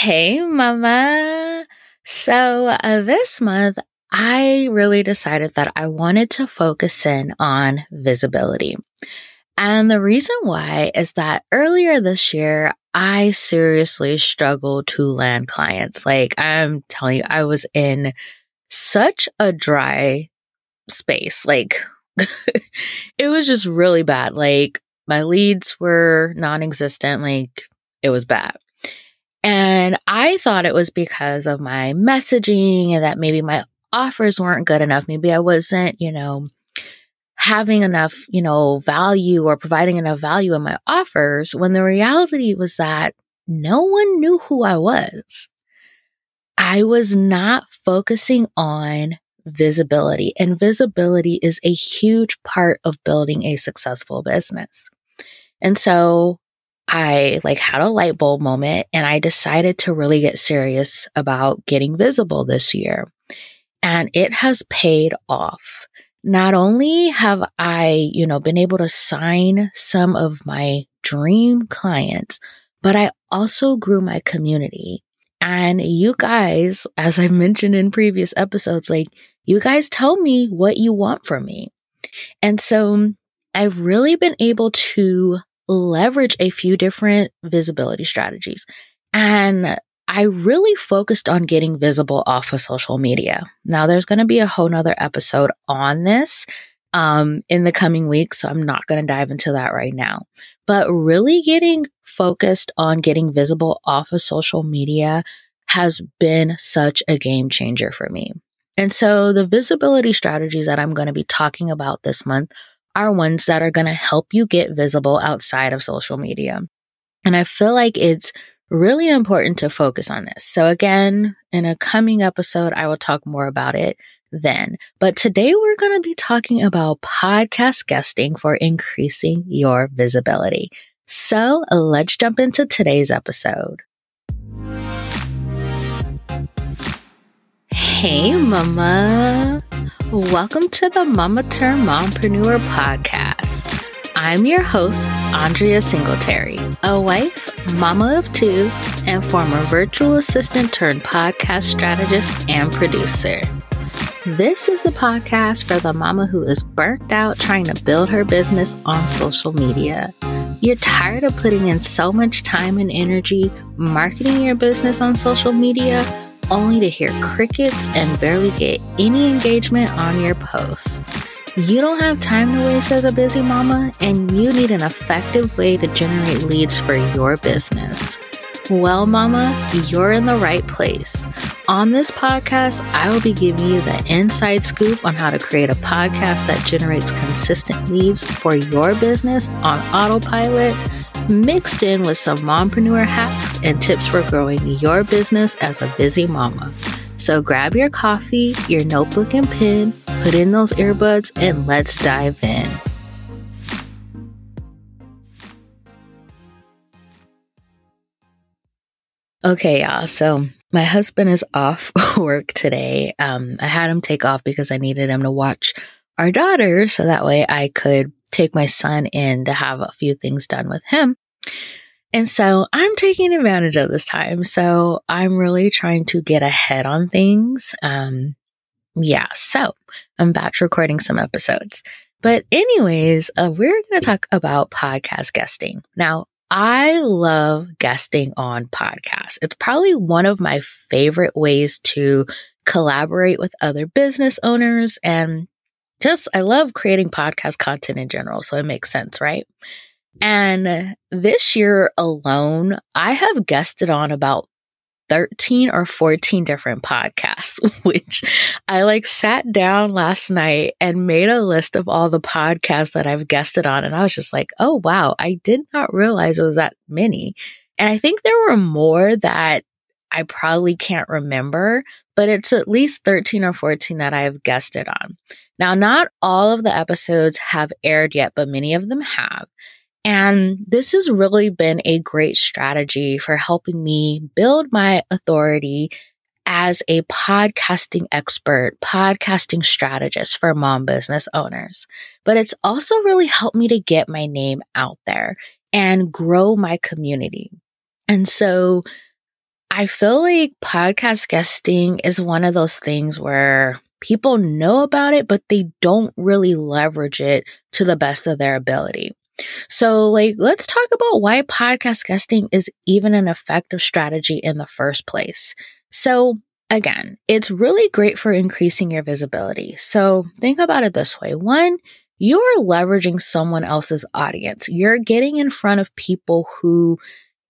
Hey, mama. So, uh, this month, I really decided that I wanted to focus in on visibility. And the reason why is that earlier this year, I seriously struggled to land clients. Like, I'm telling you, I was in such a dry space. Like, it was just really bad. Like, my leads were non existent. Like, it was bad. And I thought it was because of my messaging and that maybe my offers weren't good enough. Maybe I wasn't, you know, having enough, you know, value or providing enough value in my offers when the reality was that no one knew who I was. I was not focusing on visibility and visibility is a huge part of building a successful business. And so I like had a light bulb moment and I decided to really get serious about getting visible this year. And it has paid off. Not only have I, you know, been able to sign some of my dream clients, but I also grew my community. And you guys, as I mentioned in previous episodes, like you guys tell me what you want from me. And so I've really been able to leverage a few different visibility strategies. And I really focused on getting visible off of social media. Now there's going to be a whole nother episode on this um, in the coming weeks. So I'm not going to dive into that right now, but really getting focused on getting visible off of social media has been such a game changer for me. And so the visibility strategies that I'm going to be talking about this month are ones that are going to help you get visible outside of social media. And I feel like it's really important to focus on this. So again, in a coming episode, I will talk more about it then. But today we're going to be talking about podcast guesting for increasing your visibility. So let's jump into today's episode. Hey, mama. Welcome to the Mama Turned Mompreneur podcast. I'm your host, Andrea Singletary, a wife, mama of two, and former virtual assistant turned podcast strategist and producer. This is a podcast for the mama who is burnt out trying to build her business on social media. You're tired of putting in so much time and energy marketing your business on social media only to hear crickets and barely get any engagement on your posts. You don't have time to waste as a busy mama, and you need an effective way to generate leads for your business. Well, mama, you're in the right place. On this podcast, I will be giving you the inside scoop on how to create a podcast that generates consistent leads for your business on autopilot mixed in with some mompreneur hacks and tips for growing your business as a busy mama. So grab your coffee, your notebook and pen, put in those earbuds, and let's dive in. Okay, y'all. So my husband is off work today. Um, I had him take off because I needed him to watch our daughter so that way I could take my son in to have a few things done with him. And so I'm taking advantage of this time. So I'm really trying to get ahead on things. Um, yeah, so I'm batch recording some episodes. But, anyways, uh, we're going to talk about podcast guesting. Now, I love guesting on podcasts. It's probably one of my favorite ways to collaborate with other business owners and just I love creating podcast content in general, so it makes sense, right? And this year alone, I have guested on about 13 or 14 different podcasts, which I like sat down last night and made a list of all the podcasts that I've guested on. And I was just like, oh, wow, I did not realize it was that many. And I think there were more that I probably can't remember, but it's at least 13 or 14 that I've guested on. Now, not all of the episodes have aired yet, but many of them have. And this has really been a great strategy for helping me build my authority as a podcasting expert, podcasting strategist for mom business owners. But it's also really helped me to get my name out there and grow my community. And so I feel like podcast guesting is one of those things where people know about it, but they don't really leverage it to the best of their ability. So, like, let's talk about why podcast guesting is even an effective strategy in the first place. So, again, it's really great for increasing your visibility. So, think about it this way one, you're leveraging someone else's audience. You're getting in front of people who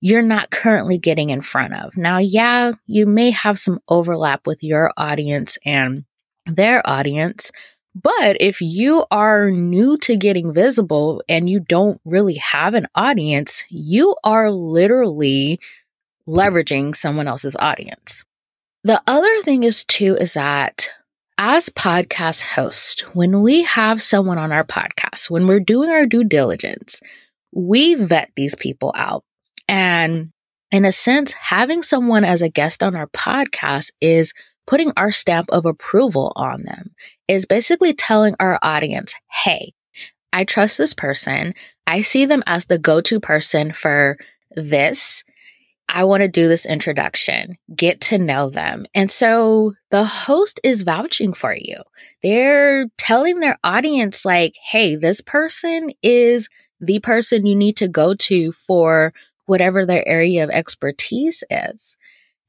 you're not currently getting in front of. Now, yeah, you may have some overlap with your audience and their audience, but if you are new to getting visible and you don't really have an audience, you are literally leveraging someone else's audience. The other thing is too is that as podcast hosts, when we have someone on our podcast, when we're doing our due diligence, we vet these people out. And in a sense, having someone as a guest on our podcast is putting our stamp of approval on them is basically telling our audience, hey, I trust this person. I see them as the go to person for this. I want to do this introduction, get to know them. And so the host is vouching for you. They're telling their audience, like, hey, this person is the person you need to go to for whatever their area of expertise is.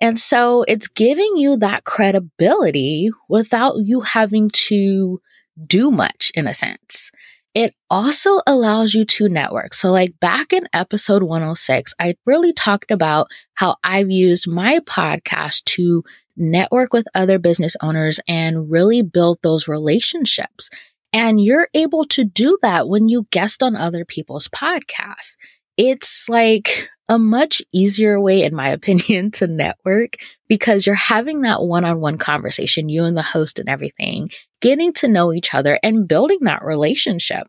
And so it's giving you that credibility without you having to do much in a sense. It also allows you to network. So, like back in episode 106, I really talked about how I've used my podcast to network with other business owners and really build those relationships. And you're able to do that when you guest on other people's podcasts. It's like a much easier way, in my opinion, to network because you're having that one on one conversation, you and the host and everything, getting to know each other and building that relationship.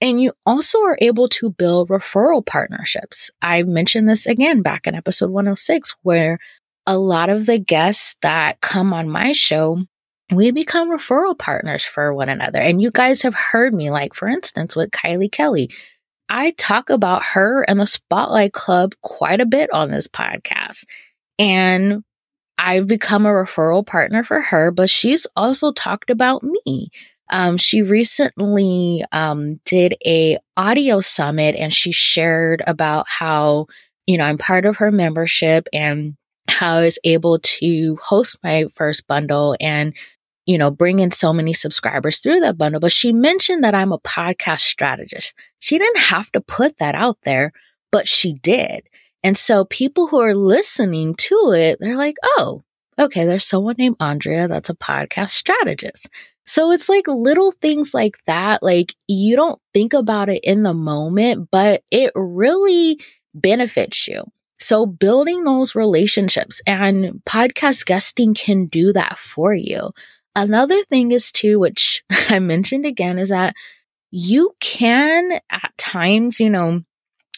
And you also are able to build referral partnerships. I mentioned this again back in episode 106, where a lot of the guests that come on my show, we become referral partners for one another. And you guys have heard me, like, for instance, with Kylie Kelly. I talk about her and the Spotlight Club quite a bit on this podcast. And I've become a referral partner for her, but she's also talked about me. Um, she recently um, did a audio summit and she shared about how, you know, I'm part of her membership and how I was able to host my first bundle and you know, bring in so many subscribers through that bundle. But she mentioned that I'm a podcast strategist. She didn't have to put that out there, but she did. And so people who are listening to it, they're like, oh, okay, there's someone named Andrea that's a podcast strategist. So it's like little things like that. Like you don't think about it in the moment, but it really benefits you. So building those relationships and podcast guesting can do that for you. Another thing is too, which I mentioned again, is that you can at times, you know,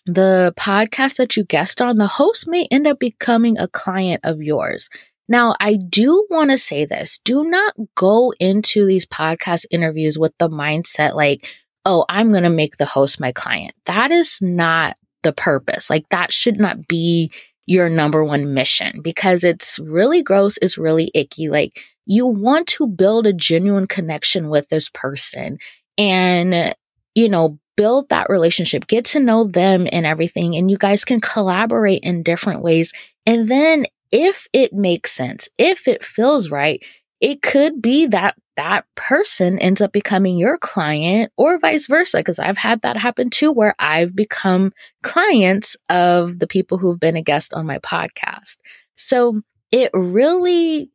the podcast that you guest on, the host may end up becoming a client of yours. Now, I do want to say this. Do not go into these podcast interviews with the mindset like, oh, I'm going to make the host my client. That is not the purpose. Like, that should not be your number one mission because it's really gross. It's really icky. Like, you want to build a genuine connection with this person and, you know, build that relationship, get to know them and everything. And you guys can collaborate in different ways. And then if it makes sense, if it feels right, it could be that that person ends up becoming your client or vice versa. Cause I've had that happen too, where I've become clients of the people who've been a guest on my podcast. So it really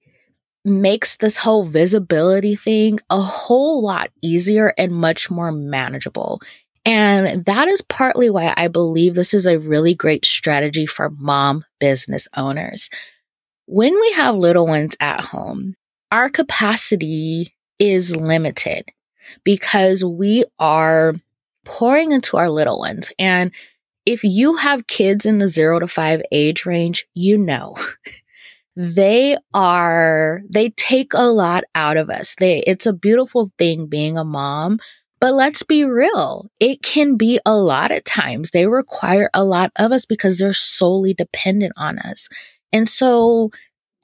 makes this whole visibility thing a whole lot easier and much more manageable. And that is partly why I believe this is a really great strategy for mom business owners. When we have little ones at home, our capacity is limited because we are pouring into our little ones. And if you have kids in the zero to five age range, you know they are, they take a lot out of us. They, it's a beautiful thing being a mom, but let's be real. It can be a lot at times. They require a lot of us because they're solely dependent on us. And so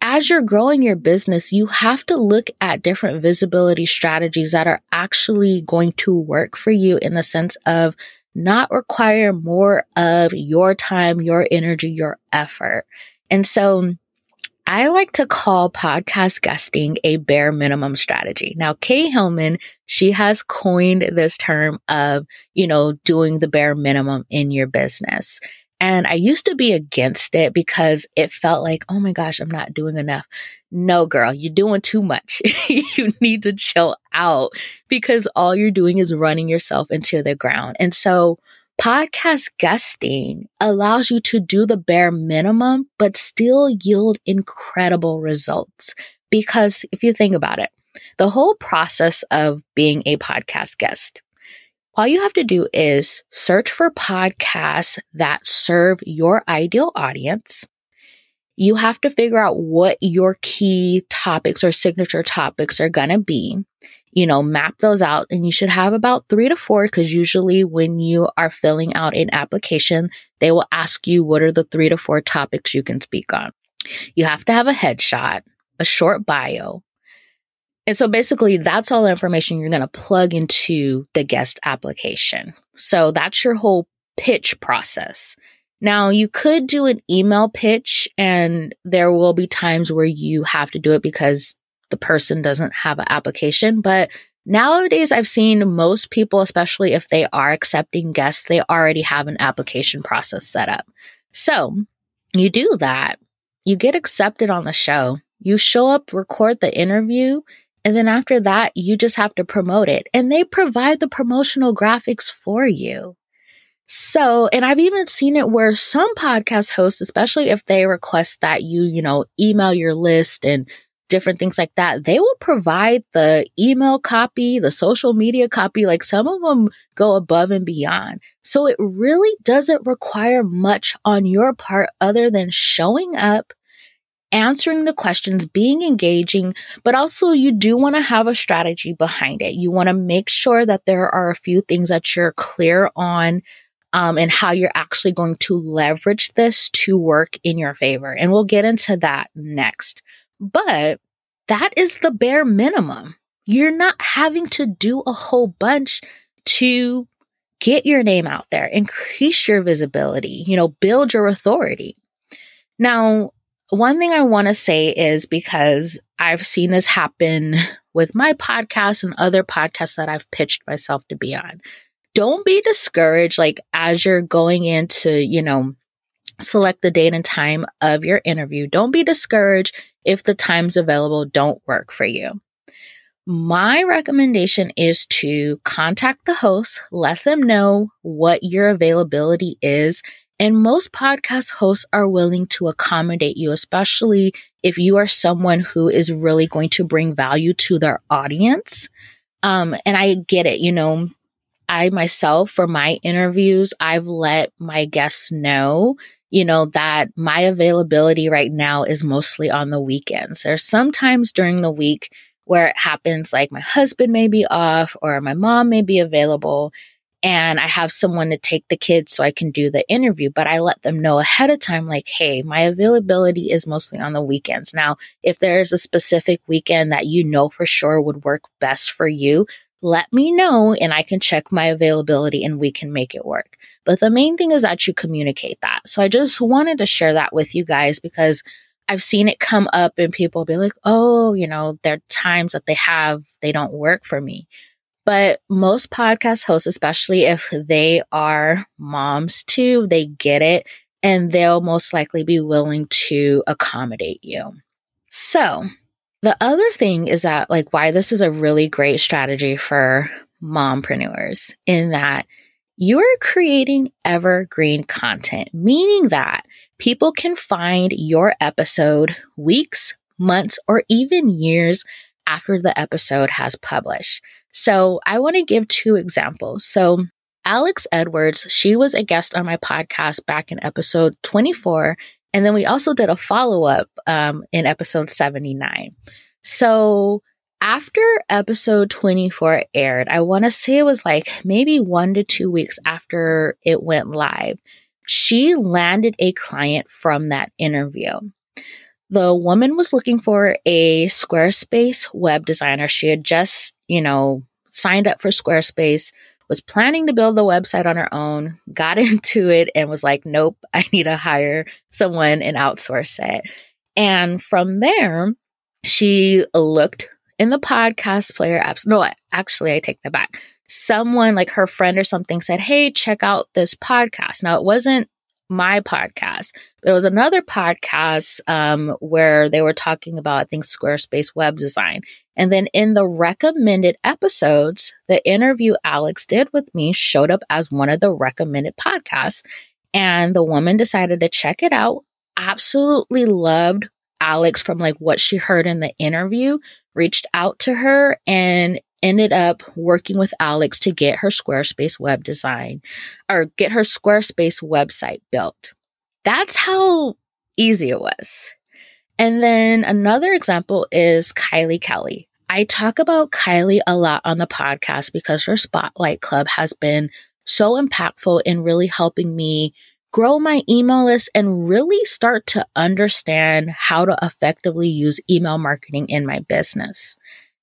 as you're growing your business, you have to look at different visibility strategies that are actually going to work for you in the sense of not require more of your time, your energy, your effort. And so I like to call podcast guesting a bare minimum strategy. Now, Kay Hillman, she has coined this term of, you know, doing the bare minimum in your business. And I used to be against it because it felt like, oh my gosh, I'm not doing enough. No, girl, you're doing too much. you need to chill out because all you're doing is running yourself into the ground. And so podcast guesting allows you to do the bare minimum, but still yield incredible results. Because if you think about it, the whole process of being a podcast guest, all you have to do is search for podcasts that serve your ideal audience. You have to figure out what your key topics or signature topics are going to be. You know, map those out and you should have about three to four because usually when you are filling out an application, they will ask you what are the three to four topics you can speak on. You have to have a headshot, a short bio, and so basically, that's all the information you're going to plug into the guest application. So that's your whole pitch process. Now, you could do an email pitch, and there will be times where you have to do it because the person doesn't have an application. But nowadays, I've seen most people, especially if they are accepting guests, they already have an application process set up. So you do that, you get accepted on the show, you show up, record the interview, and then after that, you just have to promote it. And they provide the promotional graphics for you. So, and I've even seen it where some podcast hosts, especially if they request that you, you know, email your list and different things like that, they will provide the email copy, the social media copy. Like some of them go above and beyond. So it really doesn't require much on your part other than showing up answering the questions, being engaging, but also you do want to have a strategy behind it. You want to make sure that there are a few things that you're clear on um, and how you're actually going to leverage this to work in your favor. And we'll get into that next. But that is the bare minimum. You're not having to do a whole bunch to get your name out there, increase your visibility, you know, build your authority. Now, one thing I want to say is because I've seen this happen with my podcast and other podcasts that I've pitched myself to be on. Don't be discouraged, like as you're going into, you know, select the date and time of your interview. Don't be discouraged if the times available don't work for you. My recommendation is to contact the host, let them know what your availability is, and most podcast hosts are willing to accommodate you, especially if you are someone who is really going to bring value to their audience. Um, and I get it, you know, I myself, for my interviews, I've let my guests know, you know, that my availability right now is mostly on the weekends. There's sometimes during the week where it happens like my husband may be off or my mom may be available and I have someone to take the kids so I can do the interview, but I let them know ahead of time, like, hey, my availability is mostly on the weekends. Now, if there's a specific weekend that you know for sure would work best for you, let me know and I can check my availability and we can make it work. But the main thing is that you communicate that. So I just wanted to share that with you guys because I've seen it come up and people be like, oh, you know, there are times that they have, they don't work for me. But most podcast hosts, especially if they are moms too, they get it and they'll most likely be willing to accommodate you. So, the other thing is that, like, why this is a really great strategy for mompreneurs in that you're creating evergreen content, meaning that people can find your episode weeks, months, or even years after the episode has published. So I want to give two examples. So Alex Edwards, she was a guest on my podcast back in episode 24. And then we also did a follow up um, in episode 79. So after episode 24 aired, I want to say it was like maybe one to two weeks after it went live, she landed a client from that interview. the woman was looking for a Squarespace web designer. She had just, you know, signed up for Squarespace, was planning to build the website on her own, got into it, and was like, nope, I need to hire someone and outsource it. And from there, she looked in the podcast player apps. No, actually, I take that back. Someone like her friend or something said, Hey, check out this podcast. Now, it wasn't my podcast. There was another podcast um, where they were talking about, I think, Squarespace web design. And then in the recommended episodes, the interview Alex did with me showed up as one of the recommended podcasts. And the woman decided to check it out. Absolutely loved Alex from like what she heard in the interview, reached out to her and ended up working with Alex to get her Squarespace web design or get her Squarespace website built. That's how easy it was. And then another example is Kylie Kelly. I talk about Kylie a lot on the podcast because her Spotlight Club has been so impactful in really helping me grow my email list and really start to understand how to effectively use email marketing in my business.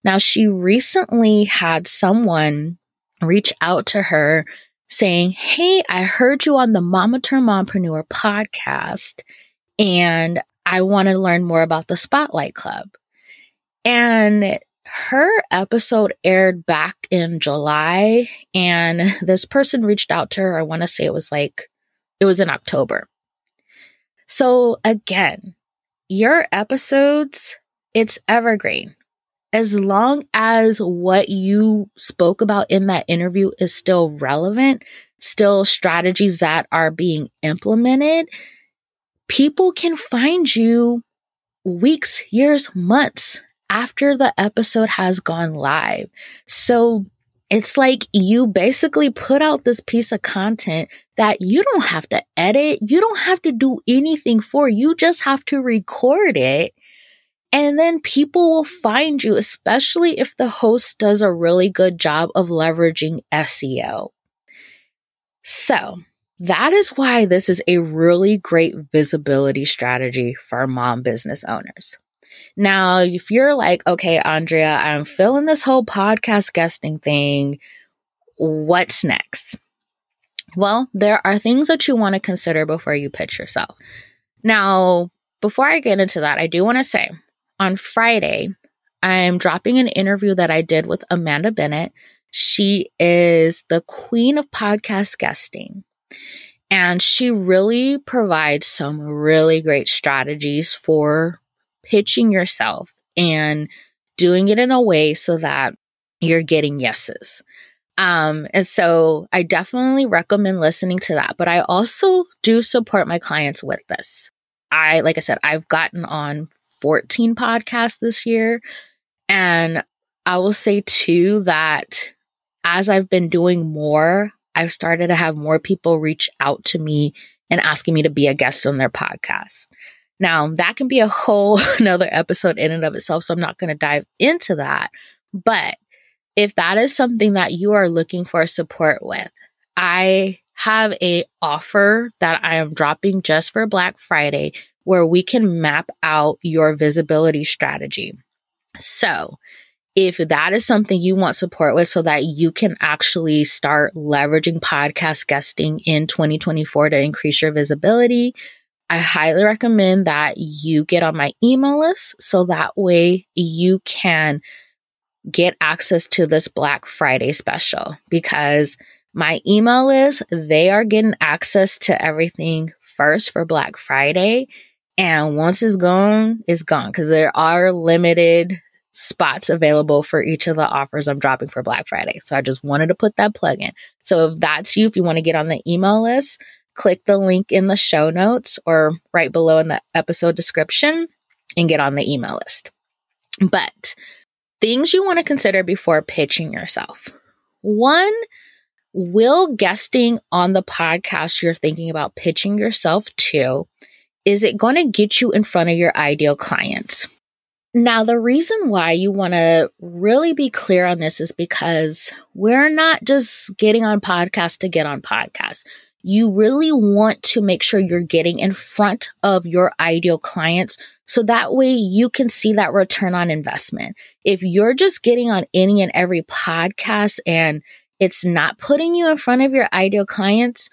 Now, she recently had someone reach out to her saying, Hey, I heard you on the Mama Turned Mompreneur podcast, and I want to learn more about the Spotlight Club. And her episode aired back in July, and this person reached out to her. I want to say it was like, it was in October. So again, your episodes, it's evergreen as long as what you spoke about in that interview is still relevant, still strategies that are being implemented, people can find you weeks, years, months after the episode has gone live. So it's like you basically put out this piece of content that you don't have to edit. You don't have to do anything for. You just have to record it and then people will find you, especially if the host does a really good job of leveraging SEO. So, that is why this is a really great visibility strategy for mom business owners. Now, if you're like, okay, Andrea, I'm feeling this whole podcast guesting thing, what's next? Well, there are things that you want to consider before you pitch yourself. Now, before I get into that, I do want to say on Friday, I'm dropping an interview that I did with Amanda Bennett. She is the queen of podcast guesting. And she really provides some really great strategies for pitching yourself and doing it in a way so that you're getting yeses. Um, and so I definitely recommend listening to that. But I also do support my clients with this. I, like I said, I've gotten on 14 podcasts this year. And I will say too that as I've been doing more, I've started to have more people reach out to me and asking me to be a guest on their podcast. Now, that can be a whole another episode in and of itself, so I'm not going to dive into that. But if that is something that you are looking for support with, I have a offer that I am dropping just for Black Friday where we can map out your visibility strategy. So, if that is something you want support with so that you can actually start leveraging podcast guesting in 2024 to increase your visibility, I highly recommend that you get on my email list so that way you can get access to this Black Friday special because my email list, they are getting access to everything first for Black Friday. And once it's gone, it's gone because there are limited spots available for each of the offers I'm dropping for Black Friday. So I just wanted to put that plug in. So if that's you, if you want to get on the email list, click the link in the show notes or right below in the episode description and get on the email list. But things you want to consider before pitching yourself. One, will guesting on the podcast you're thinking about pitching yourself to is it going to get you in front of your ideal clients? Now, the reason why you want to really be clear on this is because we're not just getting on podcasts to get on podcasts. you really want to make sure you're getting in front of your ideal clients so that way you can see that return on investment. If you're just getting on any and every podcast and it's not putting you in front of your ideal clients,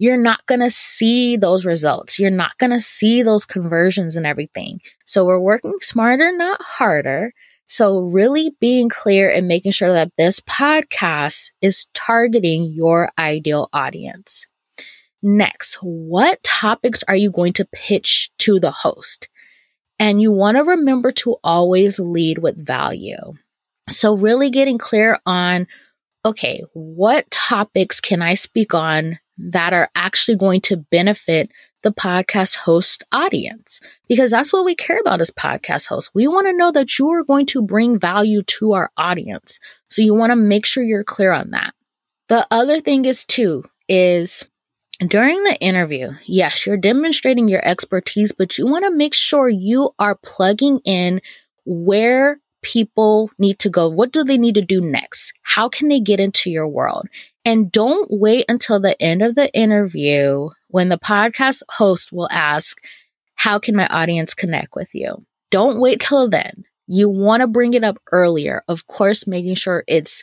you're not going to see those results. You're not going to see those conversions and everything. So we're working smarter, not harder. So really being clear and making sure that this podcast is targeting your ideal audience. Next, what topics are you going to pitch to the host? And you want to remember to always lead with value. So really getting clear on, okay, what topics can I speak on that are actually going to benefit the podcast host audience because that's what we care about as podcast hosts. We want to know that you are going to bring value to our audience. So you want to make sure you're clear on that. The other thing is too is during the interview, yes, you're demonstrating your expertise, but you want to make sure you are plugging in where people need to go. What do they need to do next? How can they get into your world? And don't wait until the end of the interview when the podcast host will ask, How can my audience connect with you? Don't wait till then. You want to bring it up earlier. Of course, making sure it's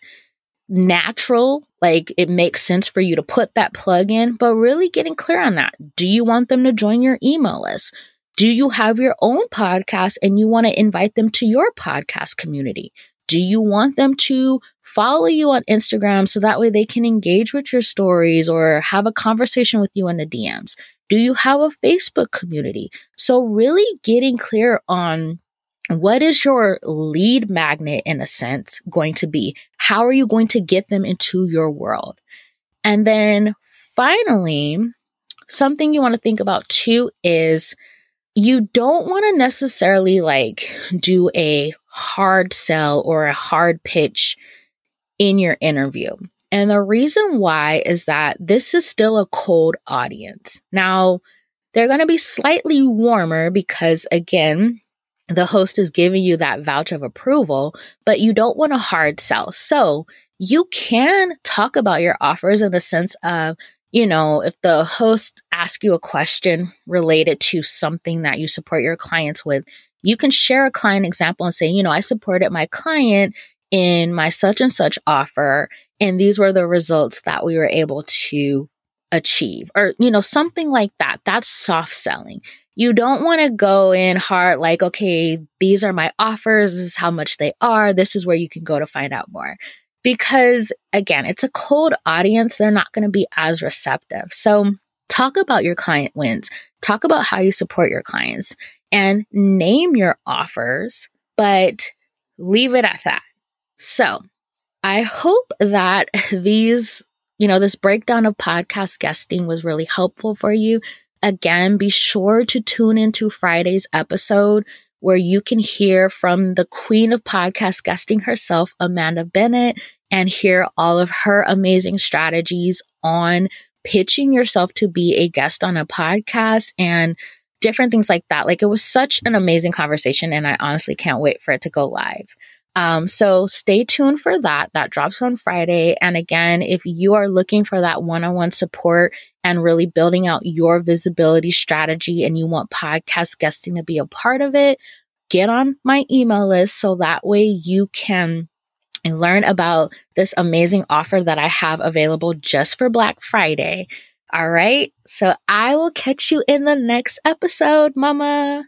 natural, like it makes sense for you to put that plug in, but really getting clear on that. Do you want them to join your email list? Do you have your own podcast and you want to invite them to your podcast community? Do you want them to follow you on Instagram so that way they can engage with your stories or have a conversation with you in the DMs? Do you have a Facebook community? So really getting clear on what is your lead magnet in a sense going to be? How are you going to get them into your world? And then finally, something you want to think about too is you don't want to necessarily like do a hard sell or a hard pitch in your interview. And the reason why is that this is still a cold audience. Now, they're going to be slightly warmer because again, the host is giving you that vouch of approval, but you don't want a hard sell. So you can talk about your offers in the sense of, you know, if the host asks you a question related to something that you support your clients with, you can share a client example and say, you know, I supported my client in my such and such offer, and these were the results that we were able to achieve, or, you know, something like that. That's soft selling you don't want to go in hard like, okay, these are my offers. This is how much they are. This is where you can go to find out more. Because again, it's a cold audience. They're not going to be as receptive. So talk about your client wins. Talk about how you support your clients and name your offers, but leave it at that. So I hope that these, you know, this breakdown of podcast guesting was really helpful for you. Again, be sure to tune into Friday's episode where you can hear from the queen of podcast guesting herself, Amanda Bennett, and hear all of her amazing strategies on pitching yourself to be a guest on a podcast and different things like that. Like it was such an amazing conversation, and I honestly can't wait for it to go live. Um, so stay tuned for that. That drops on Friday. And again, if you are looking for that one on one support and really building out your visibility strategy and you want podcast guesting to be a part of it, get on my email list so that way you can learn about this amazing offer that I have available just for Black Friday. All right. So I will catch you in the next episode, mama.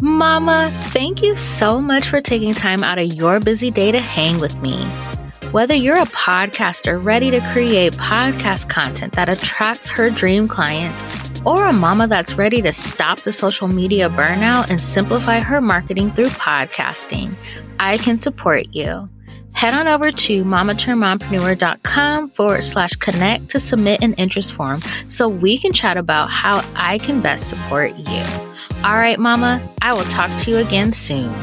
Mama, thank you so much for taking time out of your busy day to hang with me. Whether you're a podcaster ready to create podcast content that attracts her dream clients, or a mama that's ready to stop the social media burnout and simplify her marketing through podcasting, I can support you. Head on over to mamaturnedmompreneur.com forward slash connect to submit an interest form so we can chat about how I can best support you. All right, Mama, I will talk to you again soon.